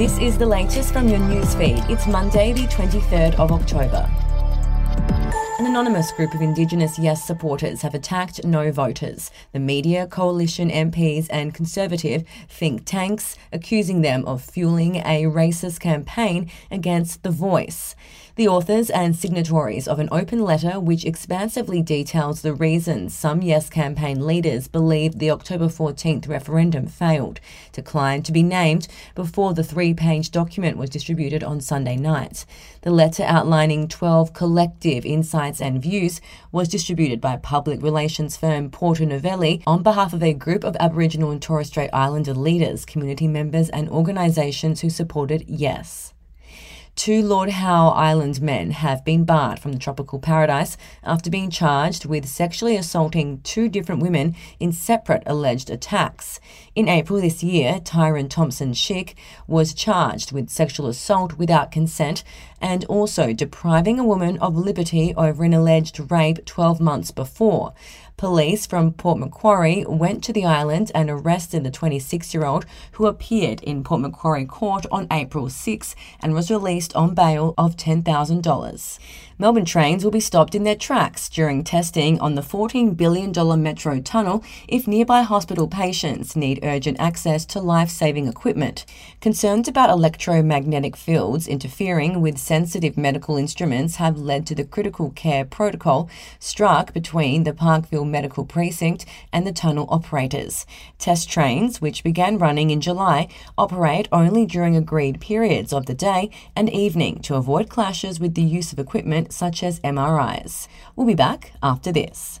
This is the latest from your newsfeed. It's Monday, the 23rd of October. An anonymous group of Indigenous Yes supporters have attacked No voters, the media, coalition MPs, and conservative think tanks, accusing them of fueling a racist campaign against The Voice. The authors and signatories of an open letter which expansively details the reasons some Yes campaign leaders believe the October 14th referendum failed declined to be named before the three page document was distributed on Sunday night. The letter outlining 12 collective insights and views was distributed by public relations firm Porter Novelli on behalf of a group of Aboriginal and Torres Strait Islander leaders, community members, and organisations who supported Yes. Two Lord Howe Island men have been barred from the tropical paradise after being charged with sexually assaulting two different women in separate alleged attacks. In April this year, Tyron Thompson Schick was charged with sexual assault without consent and also depriving a woman of liberty over an alleged rape 12 months before. Police from Port Macquarie went to the island and arrested the 26 year old who appeared in Port Macquarie court on April 6 and was released on bail of $10,000. Melbourne trains will be stopped in their tracks during testing on the $14 billion metro tunnel if nearby hospital patients need urgent access to life saving equipment. Concerns about electromagnetic fields interfering with sensitive medical instruments have led to the critical care protocol struck between the Parkville Medical Precinct and the tunnel operators. Test trains, which began running in July, operate only during agreed periods of the day and evening to avoid clashes with the use of equipment such as MRIs. We'll be back after this.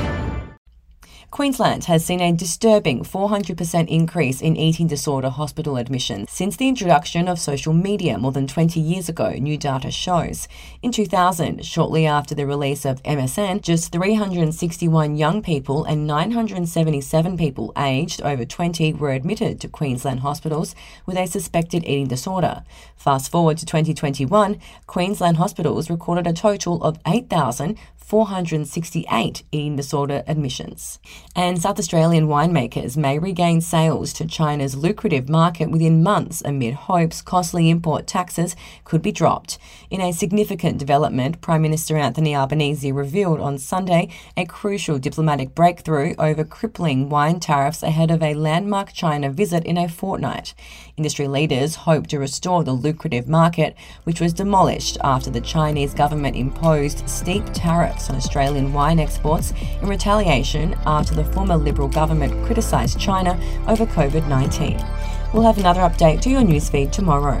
Queensland has seen a disturbing 400% increase in eating disorder hospital admissions since the introduction of social media more than 20 years ago, new data shows. In 2000, shortly after the release of MSN, just 361 young people and 977 people aged over 20 were admitted to Queensland hospitals with a suspected eating disorder. Fast forward to 2021, Queensland hospitals recorded a total of 8,000. 468 eating disorder admissions. And South Australian winemakers may regain sales to China's lucrative market within months amid hopes costly import taxes could be dropped. In a significant development, Prime Minister Anthony Albanese revealed on Sunday a crucial diplomatic breakthrough over crippling wine tariffs ahead of a landmark China visit in a fortnight. Industry leaders hope to restore the lucrative market, which was demolished after the Chinese government imposed steep tariffs on Australian wine exports in retaliation after the former Liberal government criticised China over COVID 19. We'll have another update to your newsfeed tomorrow.